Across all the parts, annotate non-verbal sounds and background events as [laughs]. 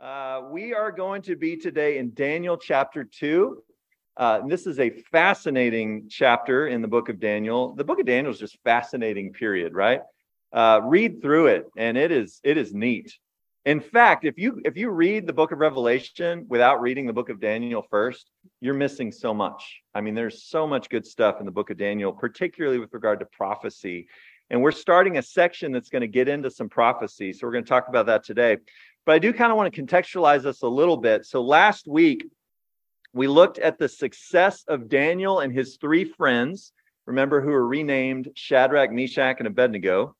Uh, we are going to be today in Daniel chapter 2. Uh, this is a fascinating chapter in the book of Daniel. The book of Daniel is just fascinating, period, right? Uh, read through it, and it is it is neat. In fact, if you if you read the book of Revelation without reading the book of Daniel first, you're missing so much. I mean, there's so much good stuff in the book of Daniel, particularly with regard to prophecy. And we're starting a section that's going to get into some prophecy. So we're going to talk about that today. But I do kind of want to contextualize this a little bit. So last week, we looked at the success of Daniel and his three friends, remember, who were renamed Shadrach, Meshach, and Abednego.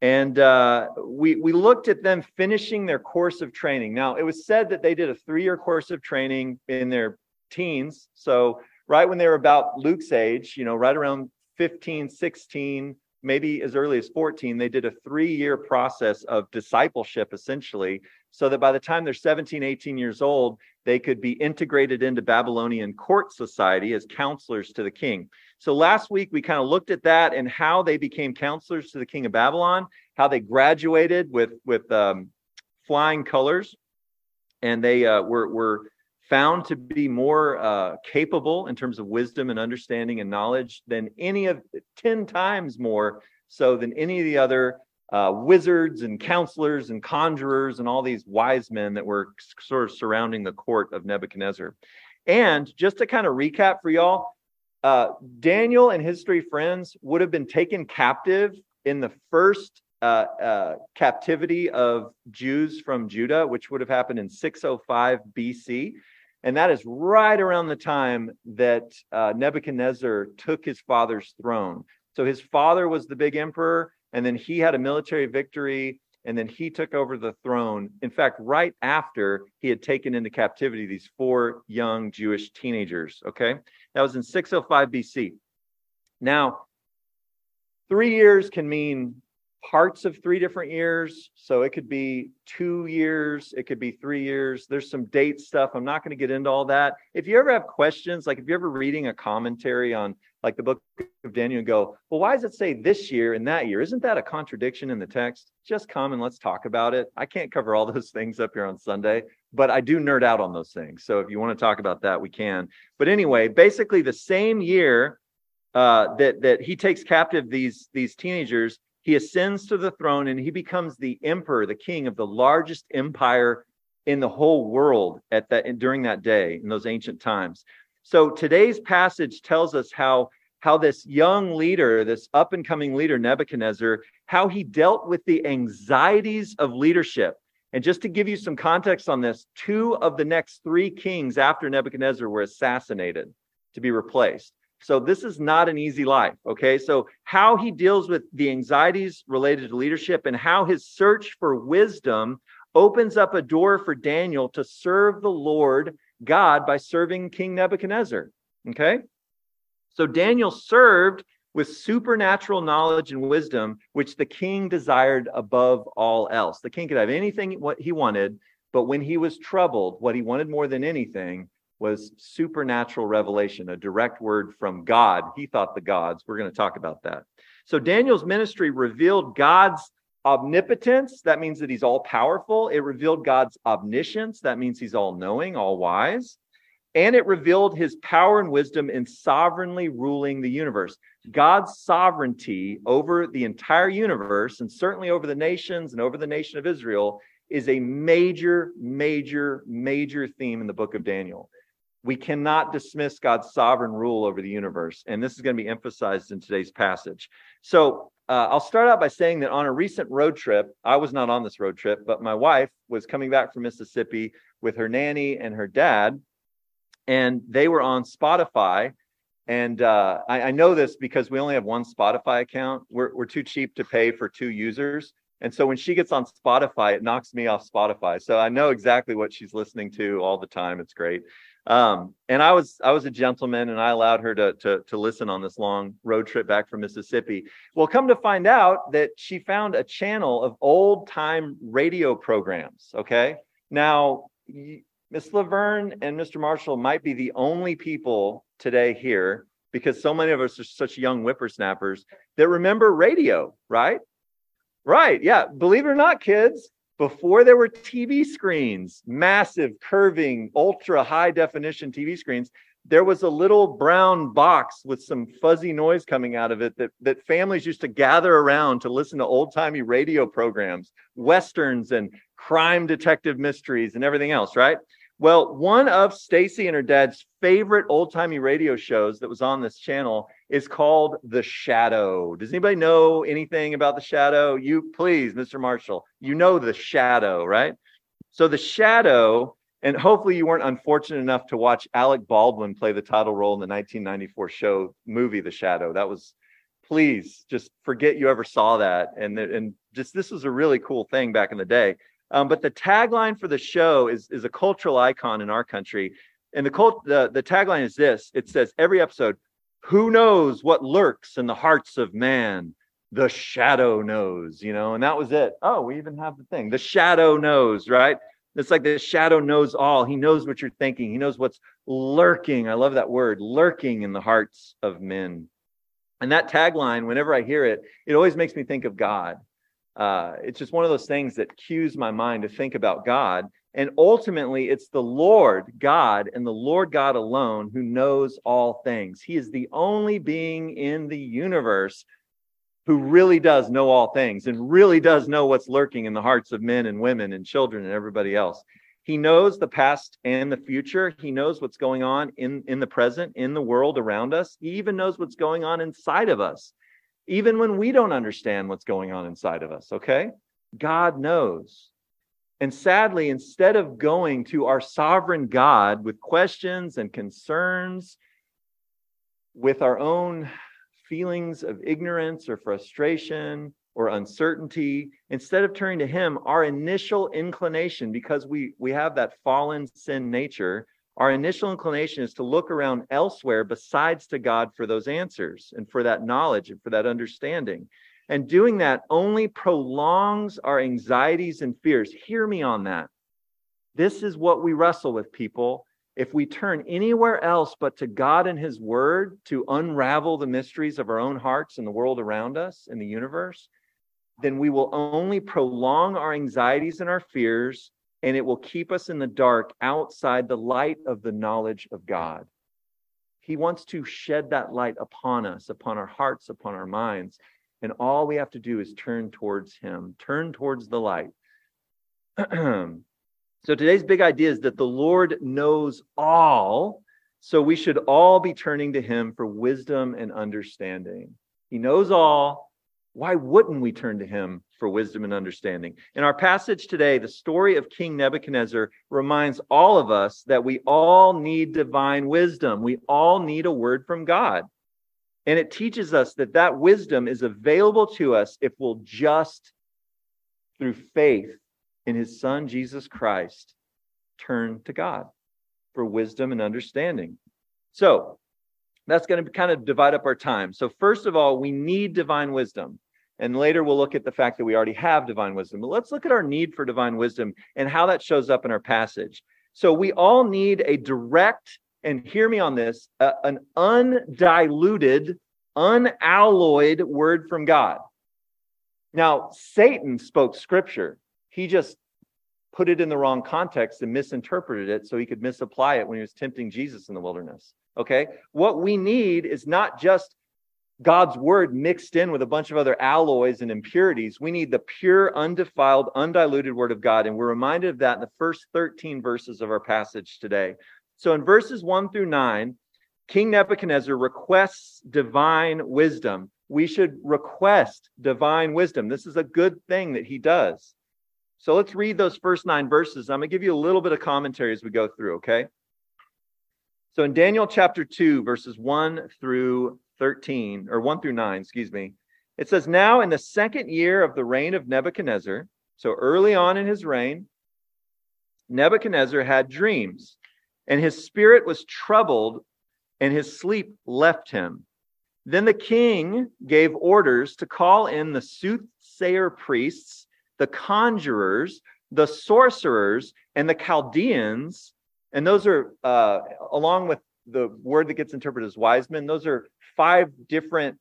And uh, we, we looked at them finishing their course of training. Now, it was said that they did a three year course of training in their teens. So, right when they were about Luke's age, you know, right around 15, 16, maybe as early as 14, they did a three year process of discipleship, essentially, so that by the time they're 17, 18 years old, they could be integrated into Babylonian court society as counselors to the king. So last week, we kind of looked at that and how they became counselors to the king of Babylon, how they graduated with, with um, flying colors, and they uh, were, were found to be more uh, capable in terms of wisdom and understanding and knowledge than any of 10 times more so than any of the other uh, wizards and counselors and conjurers and all these wise men that were sort of surrounding the court of Nebuchadnezzar. And just to kind of recap for y'all, uh, Daniel and his three friends would have been taken captive in the first uh, uh, captivity of Jews from Judah, which would have happened in 605 BC. And that is right around the time that uh, Nebuchadnezzar took his father's throne. So his father was the big emperor, and then he had a military victory, and then he took over the throne. In fact, right after he had taken into captivity these four young Jewish teenagers. Okay. That was in 605 BC. Now, three years can mean parts of three different years. So it could be two years, it could be three years. There's some date stuff. I'm not going to get into all that. If you ever have questions, like if you're ever reading a commentary on like the book of Daniel and go, well, why does it say this year and that year? Isn't that a contradiction in the text? Just come and let's talk about it. I can't cover all those [laughs] things up here on Sunday, but I do nerd out on those things. So if you want to talk about that, we can. But anyway, basically the same year uh, that that he takes captive these these teenagers he ascends to the throne and he becomes the emperor, the king of the largest empire in the whole world at that during that day in those ancient times. So today's passage tells us how how this young leader, this up and coming leader Nebuchadnezzar, how he dealt with the anxieties of leadership. And just to give you some context on this, two of the next three kings after Nebuchadnezzar were assassinated to be replaced. So this is not an easy life. Okay. So how he deals with the anxieties related to leadership and how his search for wisdom opens up a door for Daniel to serve the Lord God by serving King Nebuchadnezzar. Okay. So Daniel served with supernatural knowledge and wisdom, which the king desired above all else. The king could have anything what he wanted, but when he was troubled, what he wanted more than anything was supernatural revelation, a direct word from God. He thought the gods. We're going to talk about that. So Daniel's ministry revealed God's omnipotence. That means that he's all powerful. It revealed God's omniscience. That means he's all knowing, all wise. And it revealed his power and wisdom in sovereignly ruling the universe. God's sovereignty over the entire universe, and certainly over the nations and over the nation of Israel, is a major, major, major theme in the book of Daniel we cannot dismiss God's sovereign rule over the universe. And this is going to be emphasized in today's passage. So uh, I'll start out by saying that on a recent road trip, I was not on this road trip, but my wife was coming back from Mississippi with her nanny and her dad, and they were on Spotify. And uh, I, I, know this because we only have one Spotify account. We're, we're too cheap to pay for two users. And so when she gets on Spotify, it knocks me off Spotify. So I know exactly what she's listening to all the time. It's great. Um, and I was I was a gentleman, and I allowed her to, to to listen on this long road trip back from Mississippi. Well, come to find out that she found a channel of old time radio programs. Okay, now Miss Laverne and Mr. Marshall might be the only people today here because so many of us are such young whippersnappers that remember radio, right? Right. Yeah. Believe it or not, kids, before there were TV screens, massive, curving, ultra high definition TV screens, there was a little brown box with some fuzzy noise coming out of it that, that families used to gather around to listen to old timey radio programs, westerns, and crime detective mysteries and everything else, right? Well, one of Stacy and her dad's favorite old timey radio shows that was on this channel is called The Shadow. Does anybody know anything about The Shadow? You, please, Mr. Marshall, you know The Shadow, right? So, The Shadow, and hopefully you weren't unfortunate enough to watch Alec Baldwin play the title role in the 1994 show movie The Shadow. That was, please, just forget you ever saw that. And, and just this was a really cool thing back in the day. Um, but the tagline for the show is, is a cultural icon in our country. And the, cult, the, the tagline is this it says, every episode, who knows what lurks in the hearts of man? The shadow knows, you know, and that was it. Oh, we even have the thing. The shadow knows, right? It's like the shadow knows all. He knows what you're thinking. He knows what's lurking. I love that word, lurking in the hearts of men. And that tagline, whenever I hear it, it always makes me think of God uh, it's just one of those things that cues my mind to think about God. And ultimately, it's the Lord God and the Lord God alone who knows all things. He is the only being in the universe who really does know all things and really does know what's lurking in the hearts of men and women and children and everybody else. He knows the past and the future. He knows what's going on in, in the present, in the world around us. He even knows what's going on inside of us even when we don't understand what's going on inside of us, okay? God knows. And sadly, instead of going to our sovereign God with questions and concerns, with our own feelings of ignorance or frustration or uncertainty, instead of turning to Him, our initial inclination, because we, we have that fallen sin nature, our initial inclination is to look around elsewhere besides to God for those answers and for that knowledge and for that understanding. And doing that only prolongs our anxieties and fears. Hear me on that. This is what we wrestle with, people. If we turn anywhere else but to God and His Word to unravel the mysteries of our own hearts and the world around us and the universe, then we will only prolong our anxieties and our fears and it will keep us in the dark outside the light of the knowledge of God. He wants to shed that light upon us, upon our hearts, upon our minds. And all we have to do is turn towards Him, turn towards the light. [clears throat] so today's big idea is that the Lord knows all. So we should all be turning to Him for wisdom and understanding. He knows all. Why wouldn't we turn to Him for wisdom and understanding. In our passage today, the story of King Nebuchadnezzar reminds all of us that we all need divine wisdom. We all need a word from God. And it teaches us that that wisdom is available to us if we'll just, through faith in his son, Jesus Christ, turn to God for wisdom and understanding. So that's going to kind of divide up our time. So, first of all, we need divine wisdom. And later we'll look at the fact that we already have divine wisdom. But let's look at our need for divine wisdom and how that shows up in our passage. So we all need a direct, and hear me on this, uh, an undiluted, unalloyed word from God. Now, Satan spoke scripture. He just put it in the wrong context and misinterpreted it so he could misapply it when he was tempting Jesus in the wilderness. Okay? What we need is not just God's word mixed in with a bunch of other alloys and impurities. We need the pure, undefiled, undiluted word of God. And we're reminded of that in the first 13 verses of our passage today. So in verses 1 through 9, King Nebuchadnezzar requests divine wisdom. We should request divine wisdom. This is a good thing that he does. So let's read those first nine verses. I'm going to give you a little bit of commentary as we go through, okay? So in Daniel chapter 2, verses 1 through 13 or 1 through 9, excuse me. It says, Now in the second year of the reign of Nebuchadnezzar, so early on in his reign, Nebuchadnezzar had dreams, and his spirit was troubled, and his sleep left him. Then the king gave orders to call in the soothsayer priests, the conjurers, the sorcerers, and the Chaldeans. And those are, uh, along with the word that gets interpreted as wise men, those are five different,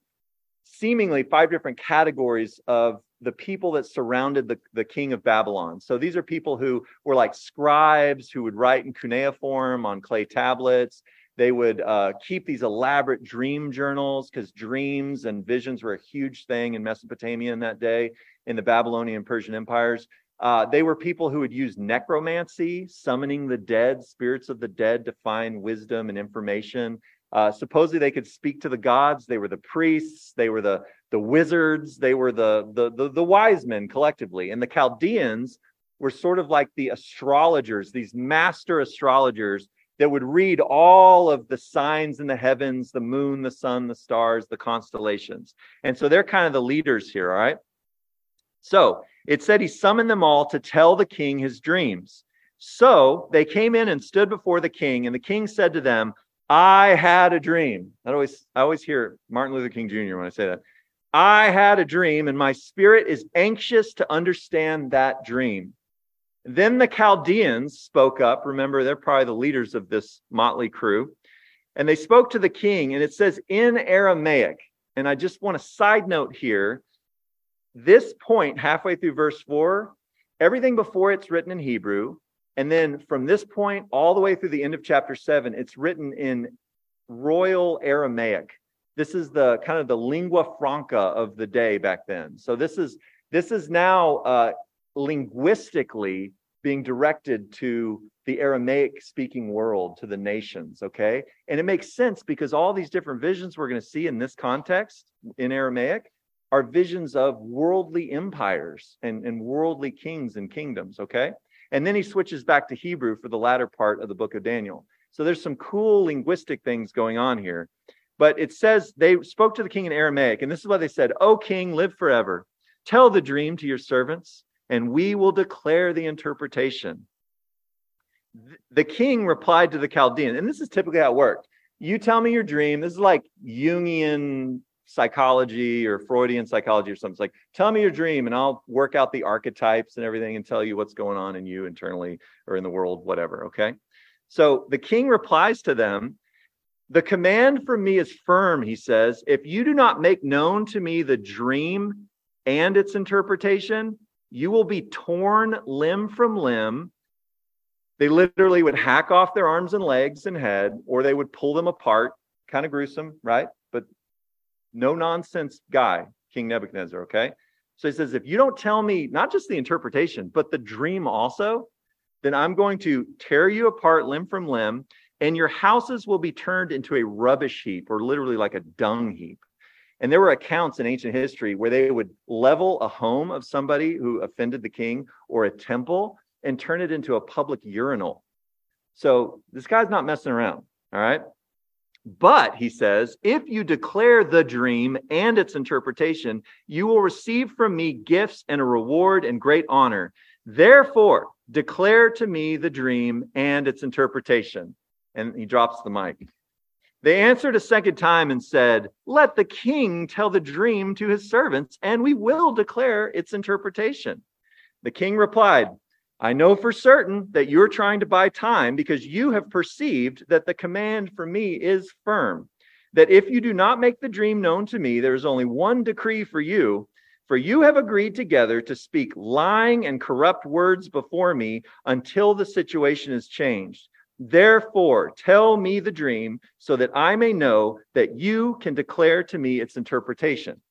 seemingly five different categories of the people that surrounded the, the king of Babylon. So these are people who were like scribes who would write in cuneiform on clay tablets. They would uh, keep these elaborate dream journals because dreams and visions were a huge thing in Mesopotamia in that day, in the Babylonian Persian empires. Uh, they were people who would use necromancy, summoning the dead, spirits of the dead, to find wisdom and information. Uh, supposedly, they could speak to the gods. They were the priests. They were the the wizards. They were the the the, the wise men collectively. And the Chaldeans were sort of like the astrologers, these master astrologers that would read all of the signs in the heavens, the moon, the sun, the stars, the constellations. And so they're kind of the leaders here. All right. So it said he summoned them all to tell the king his dreams. So they came in and stood before the king, and the king said to them, I had a dream. I always, I always hear Martin Luther King Jr. when I say that. I had a dream, and my spirit is anxious to understand that dream. Then the Chaldeans spoke up. Remember, they're probably the leaders of this motley crew. And they spoke to the king, and it says in Aramaic. And I just want to side note here this point, halfway through verse four, everything before it's written in Hebrew. And then from this point all the way through the end of chapter seven, it's written in Royal Aramaic. This is the kind of the lingua franca of the day back then. So this is this is now uh, linguistically being directed to the Aramaic speaking world, to the nations. Okay, and it makes sense because all these different visions we're going to see in this context in Aramaic are visions of worldly empires and, and worldly kings and kingdoms, okay? And then he switches back to Hebrew for the latter part of the book of Daniel. So there's some cool linguistic things going on here. But it says they spoke to the king in Aramaic, and this is what they said O king, live forever. Tell the dream to your servants, and we will declare the interpretation. The king replied to the Chaldean, and this is typically how it worked. You tell me your dream. This is like Jungian psychology or Freudian psychology or something. It's like, tell me your dream and I'll work out the archetypes and everything and tell you what's going on in you internally or in the world, whatever. Okay. So the king replies to them, The command from me is firm, he says. If you do not make known to me the dream and its interpretation, you will be torn limb from limb. They literally would hack off their arms and legs and head, or they would pull them apart. Kind of gruesome, right? No nonsense guy, King Nebuchadnezzar, okay? So he says, if you don't tell me not just the interpretation, but the dream also, then I'm going to tear you apart limb from limb, and your houses will be turned into a rubbish heap, or literally like a dung heap. And there were accounts in ancient history where they would level a home of somebody who offended the king or a temple and turn it into a public urinal. So this guy's not messing around. All right. But he says, if you declare the dream and its interpretation, you will receive from me gifts and a reward and great honor. Therefore, declare to me the dream and its interpretation. And he drops the mic. They answered a second time and said, Let the king tell the dream to his servants, and we will declare its interpretation. The king replied, I know for certain that you're trying to buy time because you have perceived that the command for me is firm. That if you do not make the dream known to me, there is only one decree for you. For you have agreed together to speak lying and corrupt words before me until the situation is changed. Therefore, tell me the dream so that I may know that you can declare to me its interpretation.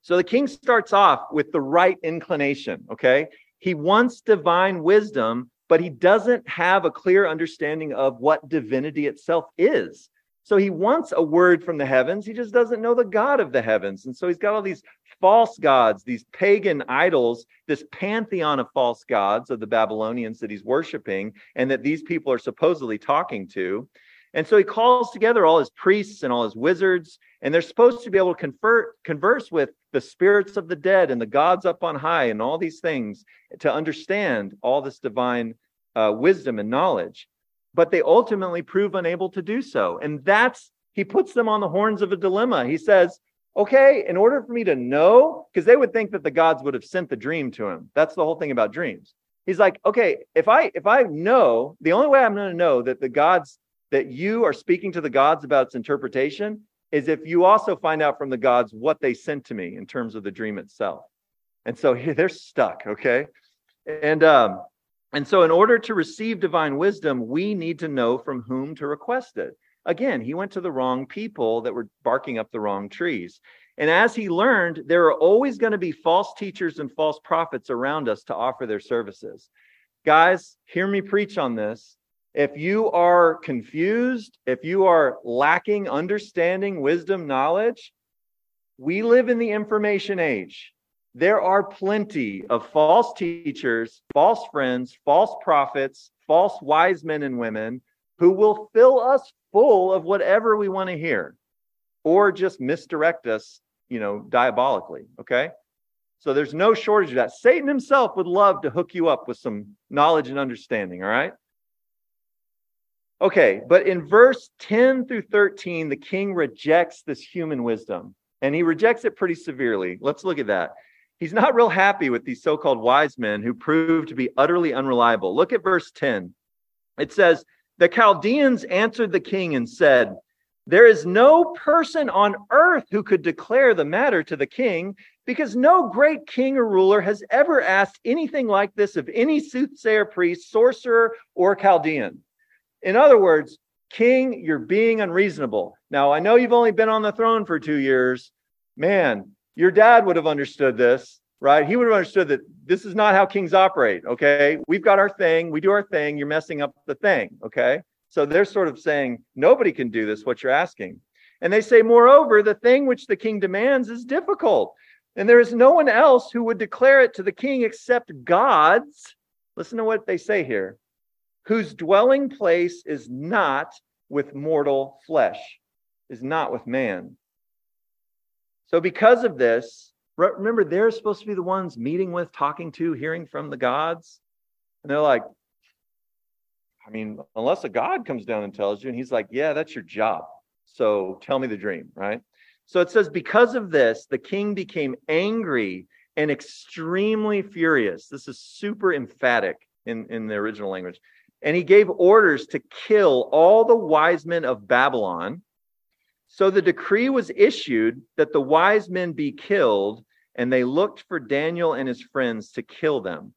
So the king starts off with the right inclination, okay? He wants divine wisdom, but he doesn't have a clear understanding of what divinity itself is. So he wants a word from the heavens. He just doesn't know the God of the heavens. And so he's got all these false gods, these pagan idols, this pantheon of false gods of the Babylonians that he's worshiping and that these people are supposedly talking to. And so he calls together all his priests and all his wizards, and they're supposed to be able to convert, converse with the spirits of the dead and the gods up on high and all these things to understand all this divine uh, wisdom and knowledge. But they ultimately prove unable to do so. And that's, he puts them on the horns of a dilemma. He says, okay, in order for me to know, because they would think that the gods would have sent the dream to him. That's the whole thing about dreams. He's like, okay, if I if I know, the only way I'm going to know that the gods that you are speaking to the gods about its interpretation is if you also find out from the gods what they sent to me in terms of the dream itself. And so [laughs] they're stuck, okay? And um, and so in order to receive divine wisdom, we need to know from whom to request it. Again, he went to the wrong people that were barking up the wrong trees. And as he learned, there are always going to be false teachers and false prophets around us to offer their services. Guys, hear me preach on this. If you are confused, if you are lacking understanding, wisdom, knowledge, we live in the information age. There are plenty of false teachers, false friends, false prophets, false wise men and women who will fill us full of whatever we want to hear or just misdirect us, you know, diabolically. Okay. So there's no shortage of that. Satan himself would love to hook you up with some knowledge and understanding. All right. Okay. But in verse 10 through 13, the king rejects this human wisdom and he rejects it pretty severely. Let's look at that. He's not real happy with these so called wise men who prove to be utterly unreliable. Look at verse 10. It says, The Chaldeans answered the king and said, There is no person on earth who could declare the matter to the king, because no great king or ruler has ever asked anything like this of any soothsayer, priest, sorcerer, or Chaldean. In other words, King, you're being unreasonable. Now, I know you've only been on the throne for two years. Man, your dad would have understood this, right? He would have understood that this is not how kings operate, okay? We've got our thing, we do our thing, you're messing up the thing, okay? So they're sort of saying, nobody can do this, what you're asking. And they say, moreover, the thing which the king demands is difficult. And there is no one else who would declare it to the king except gods. Listen to what they say here whose dwelling place is not with mortal flesh, is not with man. So, because of this, remember, they're supposed to be the ones meeting with, talking to, hearing from the gods. And they're like, I mean, unless a God comes down and tells you, and he's like, Yeah, that's your job. So tell me the dream, right? So it says, Because of this, the king became angry and extremely furious. This is super emphatic in, in the original language. And he gave orders to kill all the wise men of Babylon so the decree was issued that the wise men be killed, and they looked for Daniel and his friends to kill them.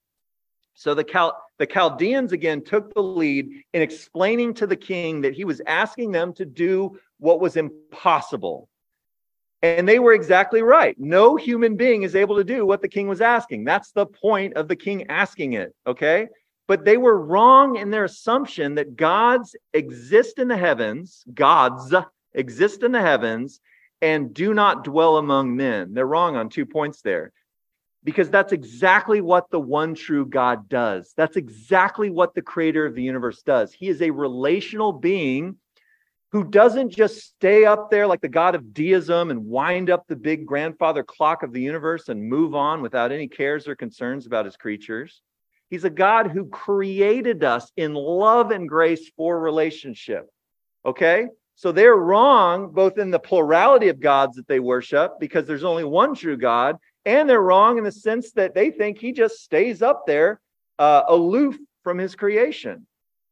So the, the Chaldeans again took the lead in explaining to the king that he was asking them to do what was impossible. And they were exactly right. No human being is able to do what the king was asking. That's the point of the king asking it. Okay. But they were wrong in their assumption that gods exist in the heavens, gods exist in the heavens and do not dwell among men. They're wrong on two points there because that's exactly what the one true God does. That's exactly what the creator of the universe does. He is a relational being who doesn't just stay up there like the God of deism and wind up the big grandfather clock of the universe and move on without any cares or concerns about his creatures. He's a God who created us in love and grace for relationship. Okay? So they're wrong both in the plurality of gods that they worship because there's only one true God, and they're wrong in the sense that they think he just stays up there uh, aloof from his creation.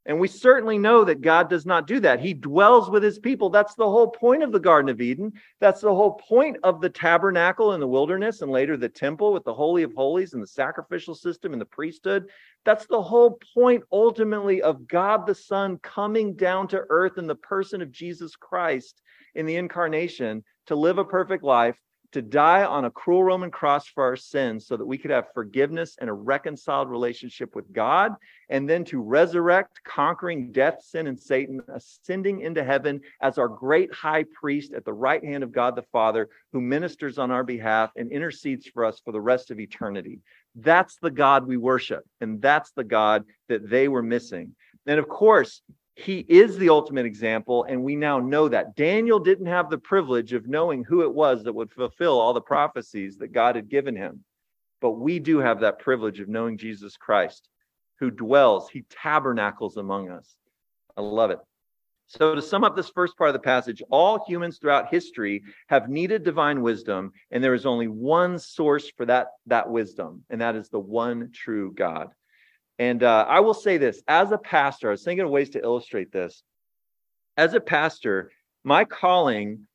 And we certainly know that God does not do that. He dwells with his people. That's the whole point of the Garden of Eden. That's the whole point of the tabernacle in the wilderness and later the temple with the Holy of Holies and the sacrificial system and the priesthood. That's the whole point ultimately of God the Son coming down to earth in the person of Jesus Christ in the incarnation to live a perfect life to die on a cruel Roman cross for our sins so that we could have forgiveness and a reconciled relationship with God, and then to resurrect, conquering death, sin, and Satan, ascending into heaven as our great high priest at the right hand of God the Father, who ministers on our behalf and intercedes for us for the rest of eternity. That's the God we worship, and that's the God that they were missing. And of course, he is the ultimate example, and we now know that. Daniel didn't have the privilege of knowing who it was that would fulfill all the prophecies that God had given him. But we do have that privilege of knowing Jesus Christ, who dwells, he tabernacles among us. I love it. So, to sum up this first part of the passage, all humans throughout history have needed divine wisdom, and there is only one source for that, that wisdom, and that is the one true God. And uh, I will say this as a pastor, I was thinking of ways to illustrate this. As a pastor, my calling,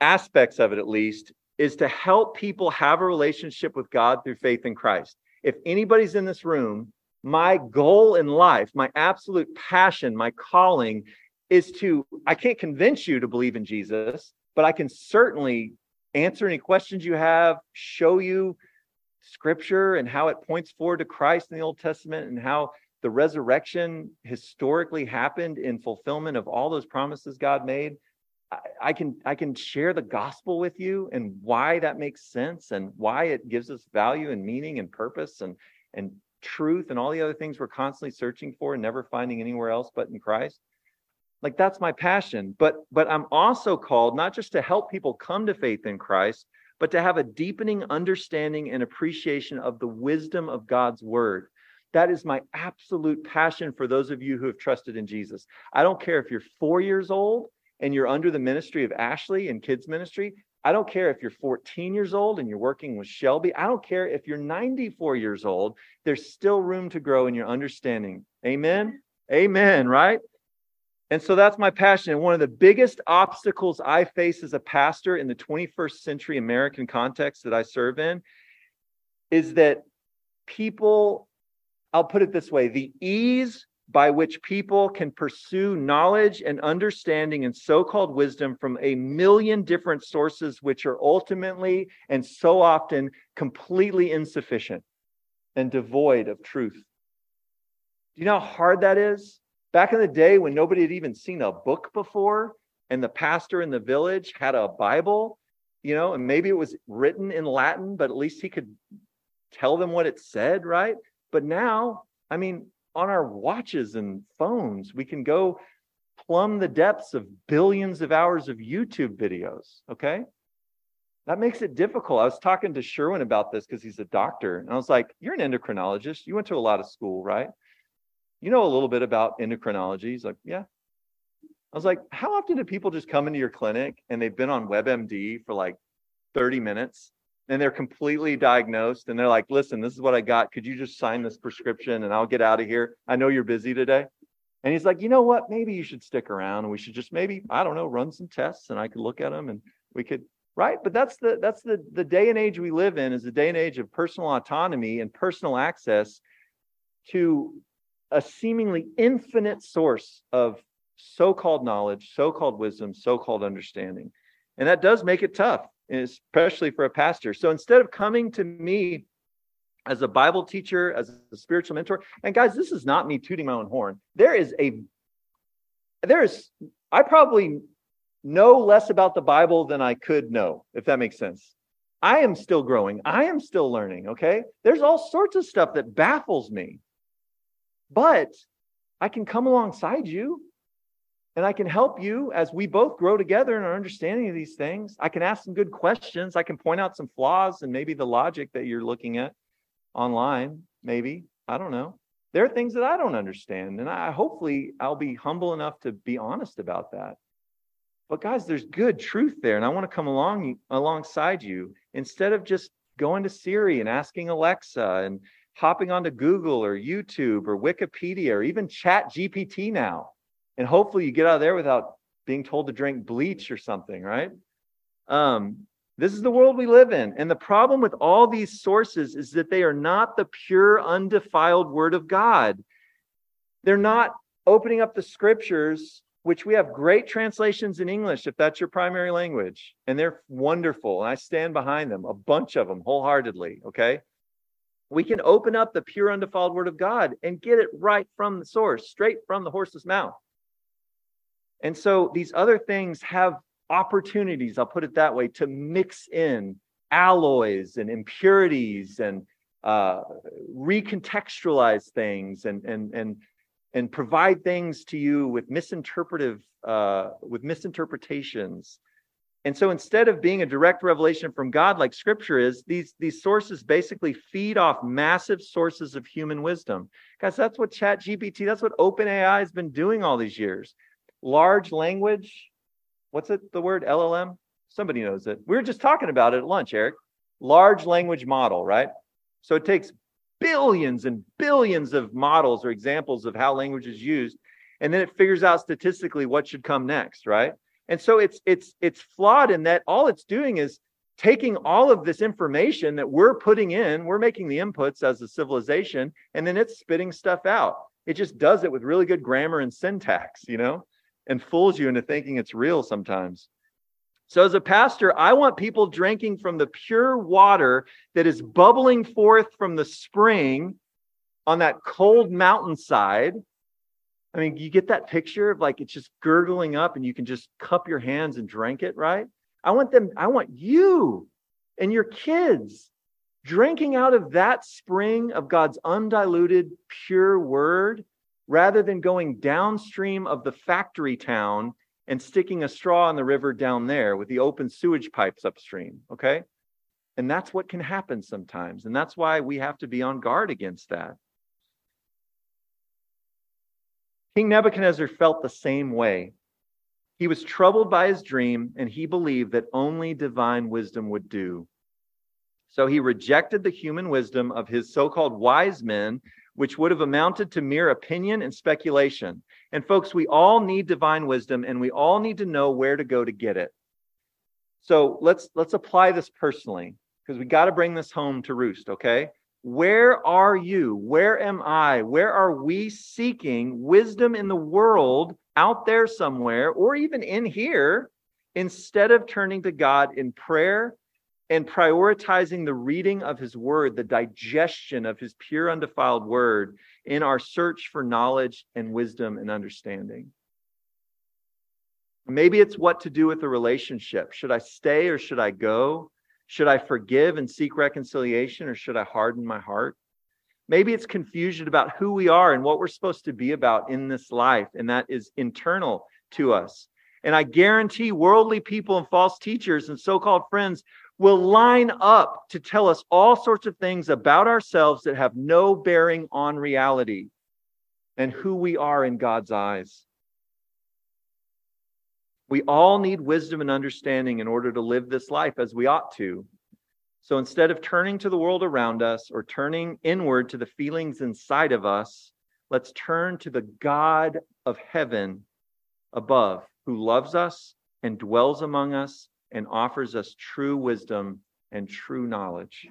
aspects of it at least, is to help people have a relationship with God through faith in Christ. If anybody's in this room, my goal in life, my absolute passion, my calling is to, I can't convince you to believe in Jesus, but I can certainly answer any questions you have, show you scripture and how it points forward to Christ in the Old Testament and how the resurrection historically happened in fulfillment of all those promises God made. I, I can I can share the gospel with you and why that makes sense and why it gives us value and meaning and purpose and and truth and all the other things we're constantly searching for and never finding anywhere else but in Christ. Like that's my passion. But but I'm also called not just to help people come to faith in Christ, but to have a deepening understanding and appreciation of the wisdom of God's word. That is my absolute passion for those of you who have trusted in Jesus. I don't care if you're four years old and you're under the ministry of Ashley and kids ministry. I don't care if you're 14 years old and you're working with Shelby. I don't care if you're 94 years old. There's still room to grow in your understanding. Amen. Amen. Right? And so that's my passion. And one of the biggest obstacles I face as a pastor in the 21st century American context that I serve in is that people, I'll put it this way the ease by which people can pursue knowledge and understanding and so called wisdom from a million different sources, which are ultimately and so often completely insufficient and devoid of truth. Do you know how hard that is? Back in the day when nobody had even seen a book before, and the pastor in the village had a Bible, you know, and maybe it was written in Latin, but at least he could tell them what it said, right? But now, I mean, on our watches and phones. We can go plumb the depths of billions of hours of YouTube videos. Okay. That makes it difficult. I was talking to Sherwin about this because he's a doctor. And I was like, You're an endocrinologist. You went to a lot of school, right? You know a little bit about endocrinology. He's like, Yeah. I was like, How often do people just come into your clinic and they've been on WebMD for like 30 minutes and they're completely diagnosed and they're like, listen, this is what I got. Could you just sign this prescription and I'll get out of here? I know you're busy today. And he's like, you know what? Maybe you should stick around and we should just maybe, I don't know, run some tests and I could look at them and we could, right? But that's the that's the the day and age we live in is the day and age of personal autonomy and personal access to a seemingly infinite source of so-called knowledge, so-called wisdom, so-called understanding. And that does make it tough especially for a pastor. So instead of coming to me as a Bible teacher, as a spiritual mentor, and guys, this is not me tooting my own horn. There is a, there is, I probably know less about the Bible than I could know, if that makes sense. I am still growing. I am still learning. Okay. There's all sorts of stuff that baffles me, but I can come alongside you and I can help you as we both grow together in our understanding of these things. I can ask some good questions. I can point out some flaws and maybe the logic that you're looking at online, maybe. I don't know. There are things that I don't understand. And I hopefully I'll be humble enough to be honest about that. But guys, there's good truth there. And I want to come along alongside you instead of just going to Siri and asking Alexa and hopping onto Google or YouTube or Wikipedia or even Chat GPT now and hopefully you get out of there without being told to drink bleach or something, right? Um, this is the world we live in. And the problem with all these sources is that they are not the pure, undefiled word of God. They're not opening up the scriptures, which we have great translations in English if that's your primary language. And they're wonderful. And I stand behind them, a bunch of them wholeheartedly. Okay. We can open up the pure, undefiled word of God and get it right from the source, straight from the horse's mouth. And so these other things have opportunities, I'll put it that way, to mix in alloys and impurities and uh, recontextualize things and and and and provide things to you with misinterpretive uh, with misinterpretations. And so instead of being a direct revelation from God like scripture is, these, these sources basically feed off massive sources of human wisdom. Guys, that's what Chat GPT, that's what OpenAI has been doing all these years large language. What's it, the word LLM? Somebody knows it. We were just talking about it at lunch, Eric. Large language model, right? So it takes billions and billions of models or examples of how language is used, and then it figures out statistically what should come next, right? And so it's it's it's flawed in that all it's doing is taking all of this information that we're putting in, we're making the inputs as a civilization, and then it's spitting stuff out. It just does it with really good grammar and syntax, you know, and fools you into thinking it's real sometimes. So, as a pastor, I want people drinking from the pure water that is bubbling forth from the spring on that cold mountainside. I mean, you get that picture of like it's just gurgling up and you can just cup your hands and drink it, right? I want them, I want you and your kids drinking out of that spring of God's undiluted, pure word rather than going downstream of the factory town and sticking a straw in the river down there with the open sewage pipes upstream. Okay. And that's what can happen sometimes. And that's why we have to be on guard against that. King Nebuchadnezzar felt the same way. He was troubled by his dream, and he believed that only divine wisdom would do. So he rejected the human wisdom of his so called wise men, which would have amounted to mere opinion and speculation. And folks, we all need divine wisdom, and we all need to know where to go to get it. So let's let's apply this personally because we got to bring this home to roost, okay? Where are you? Where am I? Where are we seeking wisdom in the world out there somewhere, or even in here, instead of turning to God in prayer and prioritizing the reading of His Word, the digestion of His pure, undefiled Word in our search for knowledge and wisdom and understanding? Maybe it's what to do with the relationship. Should I stay or should I go? Should I forgive and seek reconciliation or should I harden my heart? Maybe it's confusion about who we are and what we're supposed to be about in this life, and that is internal to us. And I guarantee worldly people and false teachers and so called friends will line up to tell us all sorts of things about ourselves that have no bearing on reality and who we are in God's eyes. We all need wisdom and understanding in order to live this life as we ought to. So instead of turning to the world around us or turning inward to the feelings inside of us, let's turn to the God of heaven above who loves us and dwells among us and offers us true wisdom and true knowledge.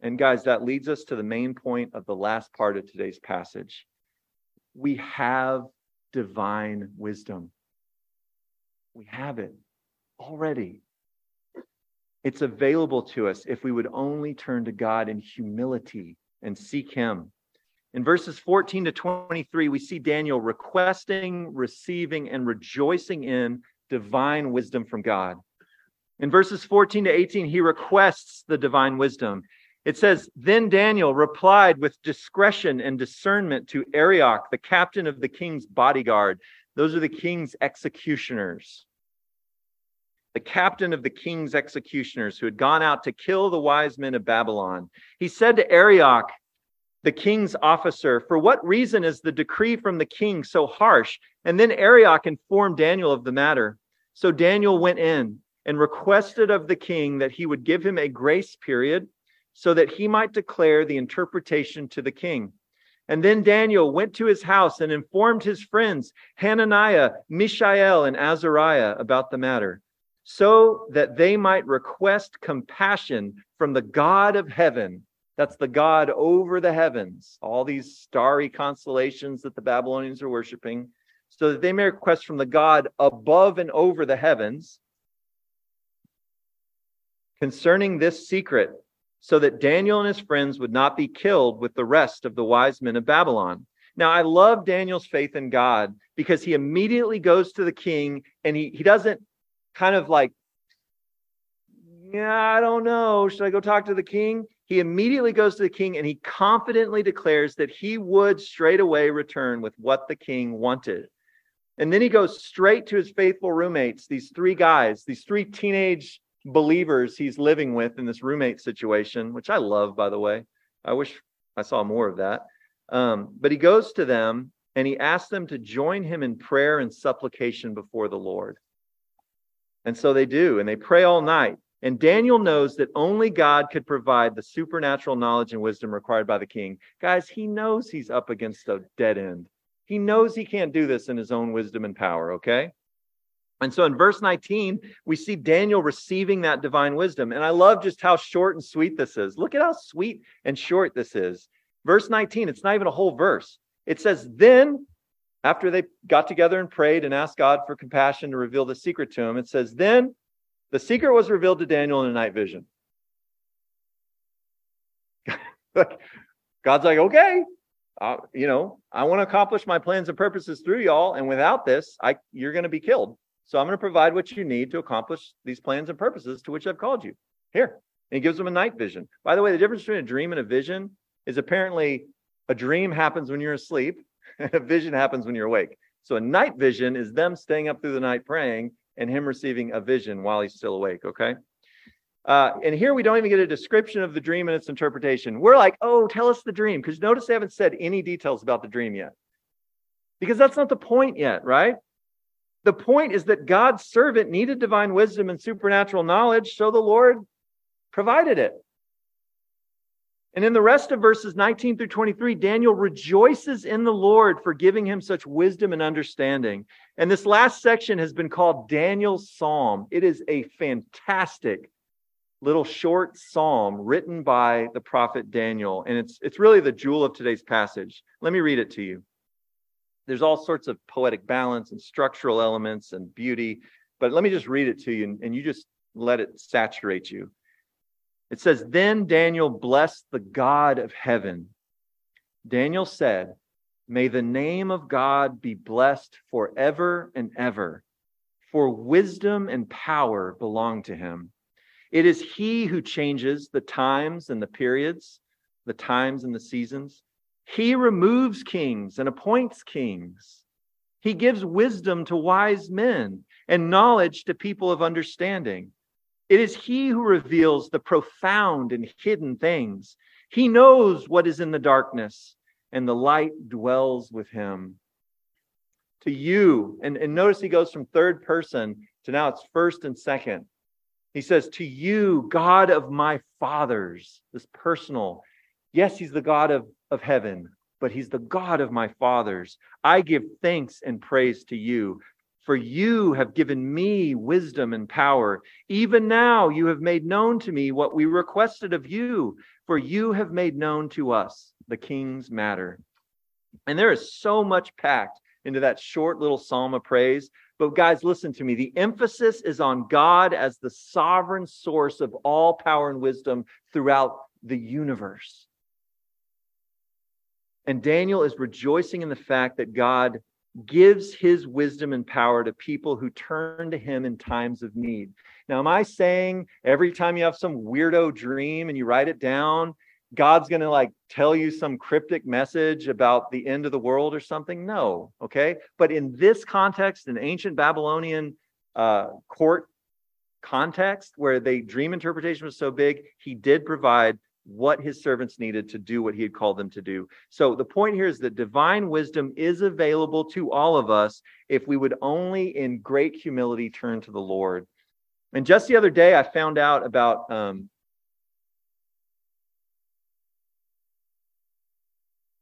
And guys, that leads us to the main point of the last part of today's passage. We have divine wisdom. We have it already. It's available to us if we would only turn to God in humility and seek Him. In verses 14 to 23, we see Daniel requesting, receiving, and rejoicing in divine wisdom from God. In verses 14 to 18, he requests the divine wisdom. It says, Then Daniel replied with discretion and discernment to Arioch, the captain of the king's bodyguard. Those are the king's executioners the captain of the king's executioners who had gone out to kill the wise men of Babylon. He said to Arioch, the king's officer, For what reason is the decree from the king so harsh? And then Arioch informed Daniel of the matter. So Daniel went in and requested of the king that he would give him a grace period so that he might declare the interpretation to the king. And then Daniel went to his house and informed his friends, Hananiah, Mishael, and Azariah, about the matter so that they might request compassion from the God of heaven. That's the God over the heavens, all these starry constellations that the Babylonians are worshiping, so that they may request from the God above and over the heavens concerning this secret, so that Daniel and his friends would not be killed with the rest of the wise men of Babylon. Now, I love Daniel's faith in God because he immediately goes to the king and he, he doesn't kind of like, yeah, I don't know. Should I go talk to the king? He immediately goes to the king and he confidently declares that he would straight away return with what the king wanted. And then he goes straight to his faithful roommates, these three guys, these three teenage believers he's living with in this roommate situation, which I love, by the way. I wish I saw more of that. Um, but he goes to them and he asks them to join him in prayer and supplication before the Lord. And so they do, and they pray all night. And Daniel knows that only God could provide the supernatural knowledge and wisdom required by the king. Guys, he knows he's up against a dead end. He knows he can't do this in his own wisdom and power, okay? And so in verse 19, we see Daniel receiving that divine wisdom. And I love just how short and sweet this is. Look at how sweet and short this is. Verse 19, it's not even a whole verse. It says, Then, after they got together and prayed and asked God for compassion to reveal the secret to him, it says, Then the secret was revealed to Daniel in a night vision. [laughs] God's like, okay, uh, you know, I want to accomplish my plans and purposes through y'all, and without this, I you're going to be killed. So I'm going to provide what you need to accomplish these plans and purposes to which I've called you. Here. And he gives them a night vision. By the way, the difference between a dream and a vision is apparently a dream happens when you're asleep, [laughs] vision happens when you're awake. So a night vision is them staying up through the night praying and him receiving a vision while he's still awake. Okay. Uh, and here we don't even get a description of the dream and its interpretation. We're like, oh, tell us the dream. Because notice they haven't said any details about the dream yet. Because that's not the point yet, right? The point is that God's servant needed divine wisdom and supernatural knowledge, so the Lord provided it. And in the rest of verses 19 through 23, Daniel rejoices in the Lord for giving him such wisdom and understanding. And this last section has been called Daniel's Psalm. It is a fantastic little short psalm written by the prophet Daniel. And it's, it's really the jewel of today's passage. Let me read it to you. There's all sorts of poetic balance and structural elements and beauty, but let me just read it to you and, and you just let it saturate you. It says, Then Daniel blessed the God of heaven. Daniel said, May the name of God be blessed forever and ever, for wisdom and power belong to him. It is he who changes the times and the periods, the times and the seasons. He removes kings and appoints kings. He gives wisdom to wise men and knowledge to people of understanding. It is he who reveals the profound and hidden things. He knows what is in the darkness, and the light dwells with him. To you, and, and notice he goes from third person to now it's first and second. He says, To you, God of my fathers, this personal. Yes, he's the God of, of heaven, but he's the God of my fathers. I give thanks and praise to you, for you have given me wisdom and power. Even now you have made known to me what we requested of you, for you have made known to us the king's matter. And there is so much packed into that short little psalm of praise. But guys, listen to me. The emphasis is on God as the sovereign source of all power and wisdom throughout the universe. And Daniel is rejoicing in the fact that God gives his wisdom and power to people who turn to him in times of need. Now, am I saying every time you have some weirdo dream and you write it down, God's going to like tell you some cryptic message about the end of the world or something? No. Okay. But in this context, in ancient Babylonian uh, court context where the dream interpretation was so big, he did provide what his servants needed to do what he had called them to do. So the point here is that divine wisdom is available to all of us if we would only in great humility turn to the Lord. And just the other day, I found out about um,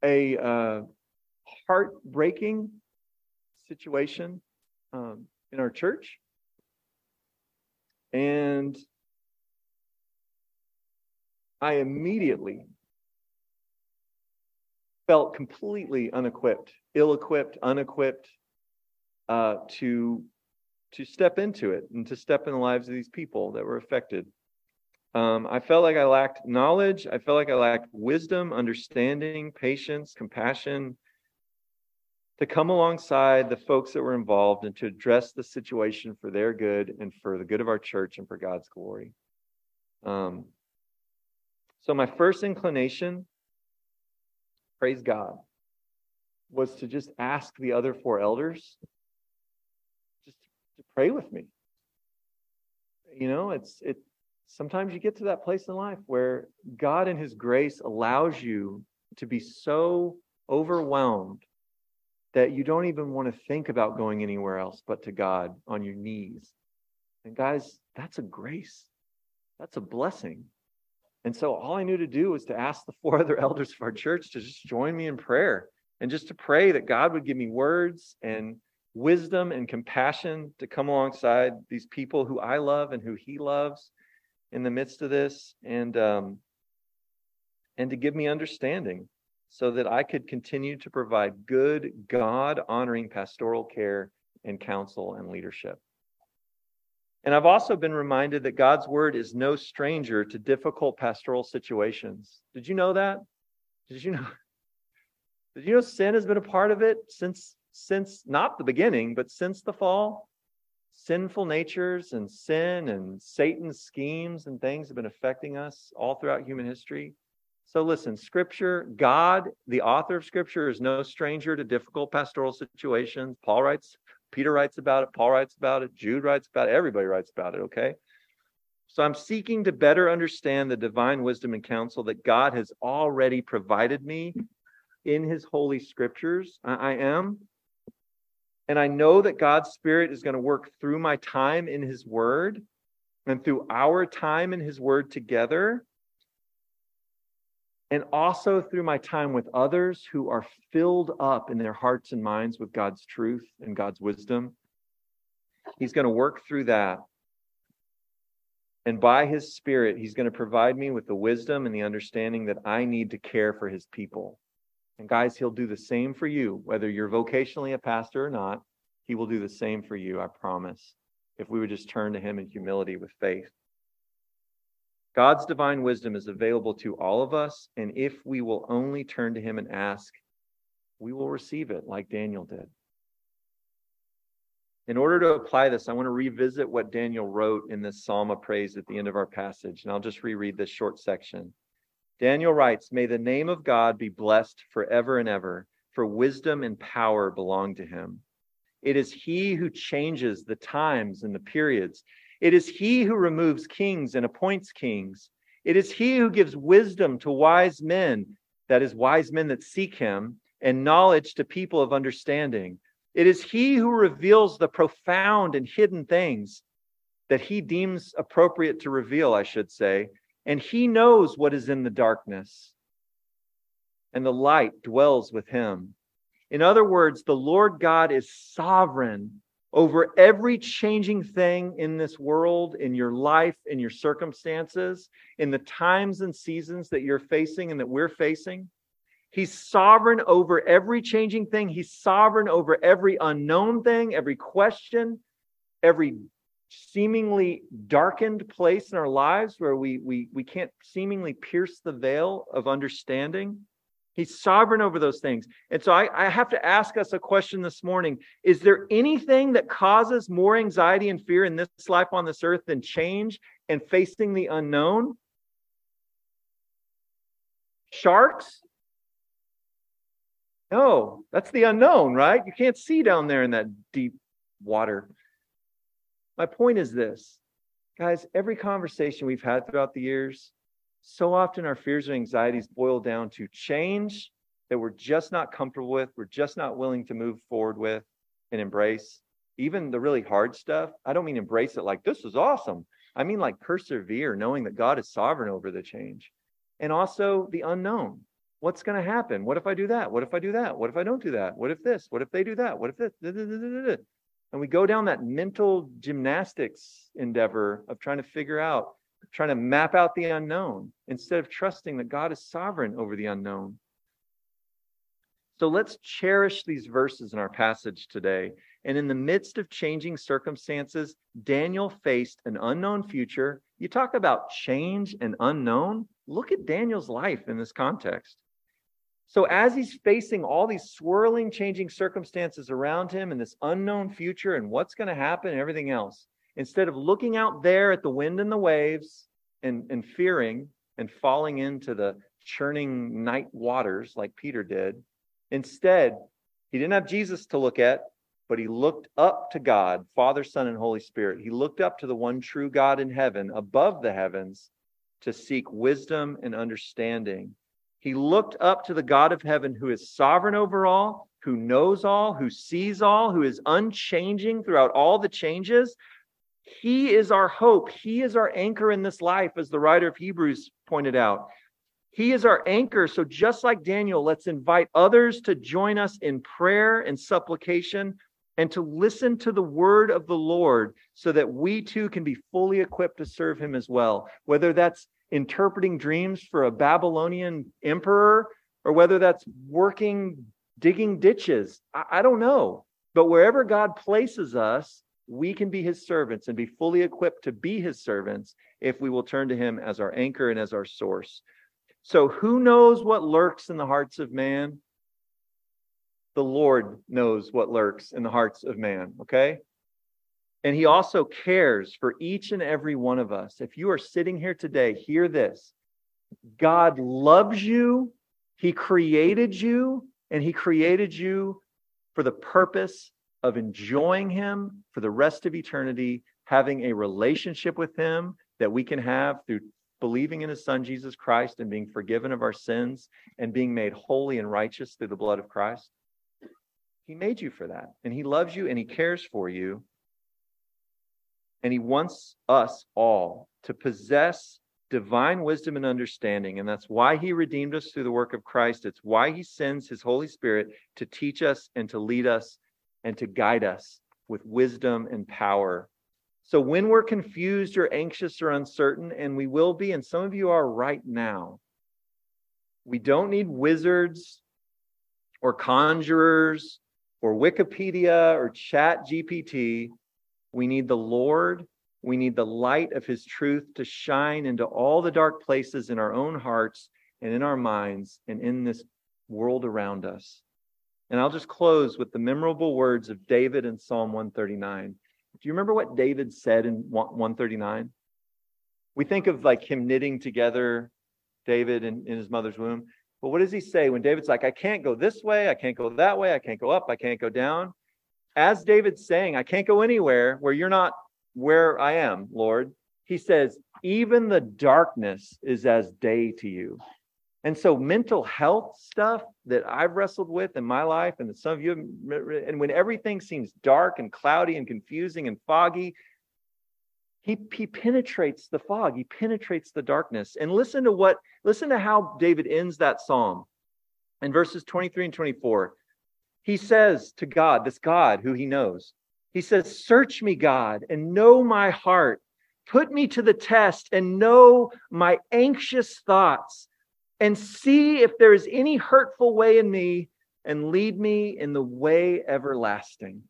a uh, heartbreaking situation um, in our church. And I immediately felt completely unequipped, ill-equipped, unequipped uh, to to step into it and to step in the lives of these people that were affected. Um, I felt like I lacked knowledge. I felt like I lacked wisdom, understanding, patience, compassion to come alongside the folks that were involved and to address the situation for their good and for the good of our church and for God's glory. Um, so my first inclination, praise God, was to just ask the other four elders just to pray with me. You know, it's it sometimes you get to that place in life where God in his grace allows you to be so overwhelmed that you don't even want to think about going anywhere else but to God on your knees. And guys, that's a grace. That's a blessing. And so all I knew to do was to ask the four [laughs] other elders of our church to just join me in prayer and just to pray that God would give me words and wisdom and compassion to come alongside these people who I love and who He loves in the midst of this, and um, and to give me understanding so that I could continue to provide good, God honoring pastoral care and counsel and leadership. And I've also been reminded that God's word is no stranger to difficult pastoral situations. Did you know that? Did you know? [laughs] Did you know sin has been a part of it since since not the beginning, but since the fall? Sinful natures and sin and Satan's schemes and things have been affecting us all throughout human history. So listen, scripture, God, the author of scripture, is no stranger to difficult pastoral situations. Paul writes Peter writes about it, Paul writes about it, Jude writes about it, everybody writes about it, okay? So I'm seeking to better understand the divine wisdom and counsel that God has already provided me in his holy scriptures. I, am. And I know that God's Spirit is going to work through my time in his word and through our time in his word together and also through my time with others who are filled up in their hearts and minds with God's truth and God's wisdom. He's going to work through that. And by his spirit, he's going to provide me with the wisdom and the understanding that I need to care for his people. And guys, he'll do the same for you, whether you're vocationally a pastor or not. He will do the same for you, I promise, if we would just turn to him in humility with faith. God's divine wisdom is available to all of us, and if we will only turn to Him and ask, we will receive it like Daniel did. In order to apply this, I want to revisit what Daniel wrote in this psalm of praise at the end of our passage, and I'll just reread this short section. Daniel writes, May the name of God be blessed forever and ever, for wisdom and power belong to him. It is he who changes the times and the periods. It is he who removes kings and appoints kings. It is he who gives wisdom to wise men, that is, wise men that seek him, and knowledge to people of understanding. It is he who reveals the profound and hidden things that he deems appropriate to reveal, I should say. And he knows what is in the darkness, and the light dwells with him. In other words, the Lord God is sovereign over every changing thing in this world, in your life, in your circumstances, in the times and seasons that you're facing and that we're facing. He's sovereign over every changing thing. He's sovereign over every unknown thing, every question, every seemingly darkened place in our lives where we, we, we can't seemingly pierce the veil of understanding. He's sovereign over those things. And so I, I, have to ask us a question this morning Is there anything that causes more anxiety and fear in this life on this earth than change and facing the unknown? Sharks? No, that's the unknown, right? You can't see down there in that deep water. My point is this guys, every conversation we've had throughout the years, so often our fears and anxieties boil down to change that we're just not comfortable with, we're just not willing to move forward with and embrace. Even the really hard stuff, I don't mean embrace it like this is awesome. I mean like persevere, knowing that God is sovereign over the change. And also the unknown. What's going to happen? What if I do that? What if I do that? What if I don't do that? What if this? What if they do that? What if this? And we go down that mental gymnastics endeavor of trying to figure out trying to map out the unknown instead of trusting that God is sovereign over the unknown. So let's cherish these verses in our passage today. And in the midst of changing circumstances, Daniel faced an unknown future. You talk about change and unknown. Look at Daniel's life in this context. So, as he's facing all these swirling, changing circumstances around him and this unknown future and what's going to happen and everything else, Instead of looking out there at the wind and the waves and, and fearing and falling into the churning night waters like Peter did, instead, he didn't have Jesus to look at, but he looked up to God, Father, Son, and Holy Spirit. He looked up to the one true God in heaven, above the heavens, to seek wisdom and understanding. He looked up to the God of heaven who is sovereign over all, who knows all, who sees all, who is unchanging throughout all the changes, he is our hope. He is our anchor in this life, as the writer of Hebrews pointed out. He is our anchor. So, just like Daniel, let's invite others to join us in prayer and supplication and to listen to the word of the Lord so that we too can be fully equipped to serve him as well. Whether that's interpreting dreams for a Babylonian emperor or whether that's working, digging ditches, I, I don't know. But wherever God places us, we can be his servants and be fully equipped to be his servants if we will turn to him as our anchor and as our source. So, who knows what lurks in the hearts of man? The Lord knows what lurks in the hearts of man, okay? And he also cares for each and every one of us. If you are sitting here today, hear this God loves you, he created you, and he created you for the purpose of enjoying him for the rest of eternity, having a relationship with him that we can have through believing in his son Jesus Christ and being forgiven of our sins and being made holy and righteous through the blood of Christ. He made you for that, and he loves you and he cares for you. And he wants us all to possess divine wisdom and understanding. And that's why he redeemed us through the work of Christ. It's why he sends his Holy Spirit to teach us and to lead us and to guide us with wisdom and power so when we're confused or anxious or uncertain, and we will be, and some of you are right now, we don't need wizards or conjurers or Wikipedia or Chat GPT. We need the Lord. We need the light of his truth to shine into all the dark places in our own hearts and in our minds and in this world around us. And I'll just close with the memorable words of David in Psalm 139. Do you remember what David said in 139? We think of like him knitting together David in, in his mother's womb. But what does he say when David's like, I can't go this way, I can't go that way, I can't go up, I can't go down? As David's saying, I can't go anywhere where you're not where I am, Lord. He says, even the darkness is as day to you. And so, mental health stuff that I've wrestled with in my life, and that some of you, and when everything seems dark and cloudy and confusing and foggy, he, he penetrates the fog, he penetrates the darkness. And listen to what, listen to how David ends that psalm in verses 23 and 24. He says to God, this God who he knows, he says, Search me, God, and know my heart. Put me to the test and know my anxious thoughts and see if there is any hurtful way in me and lead me in the way everlasting.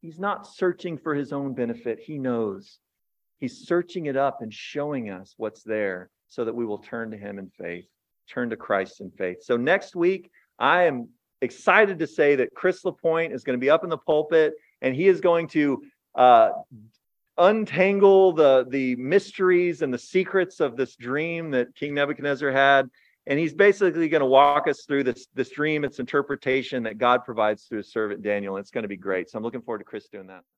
He's not searching for his own benefit. He knows. He's searching it up and showing us what's there so that we will turn to him in faith, turn to Christ in faith. So next week, I am excited to say that Chris LaPointe is going to be up in the pulpit and he is going to uh, untangle the the mysteries and the secrets of this dream that King Nebuchadnezzar had. And he's basically going to walk us through this, this dream, its interpretation that God provides through his servant Daniel. It's going to be great. So I'm looking forward to Chris doing that.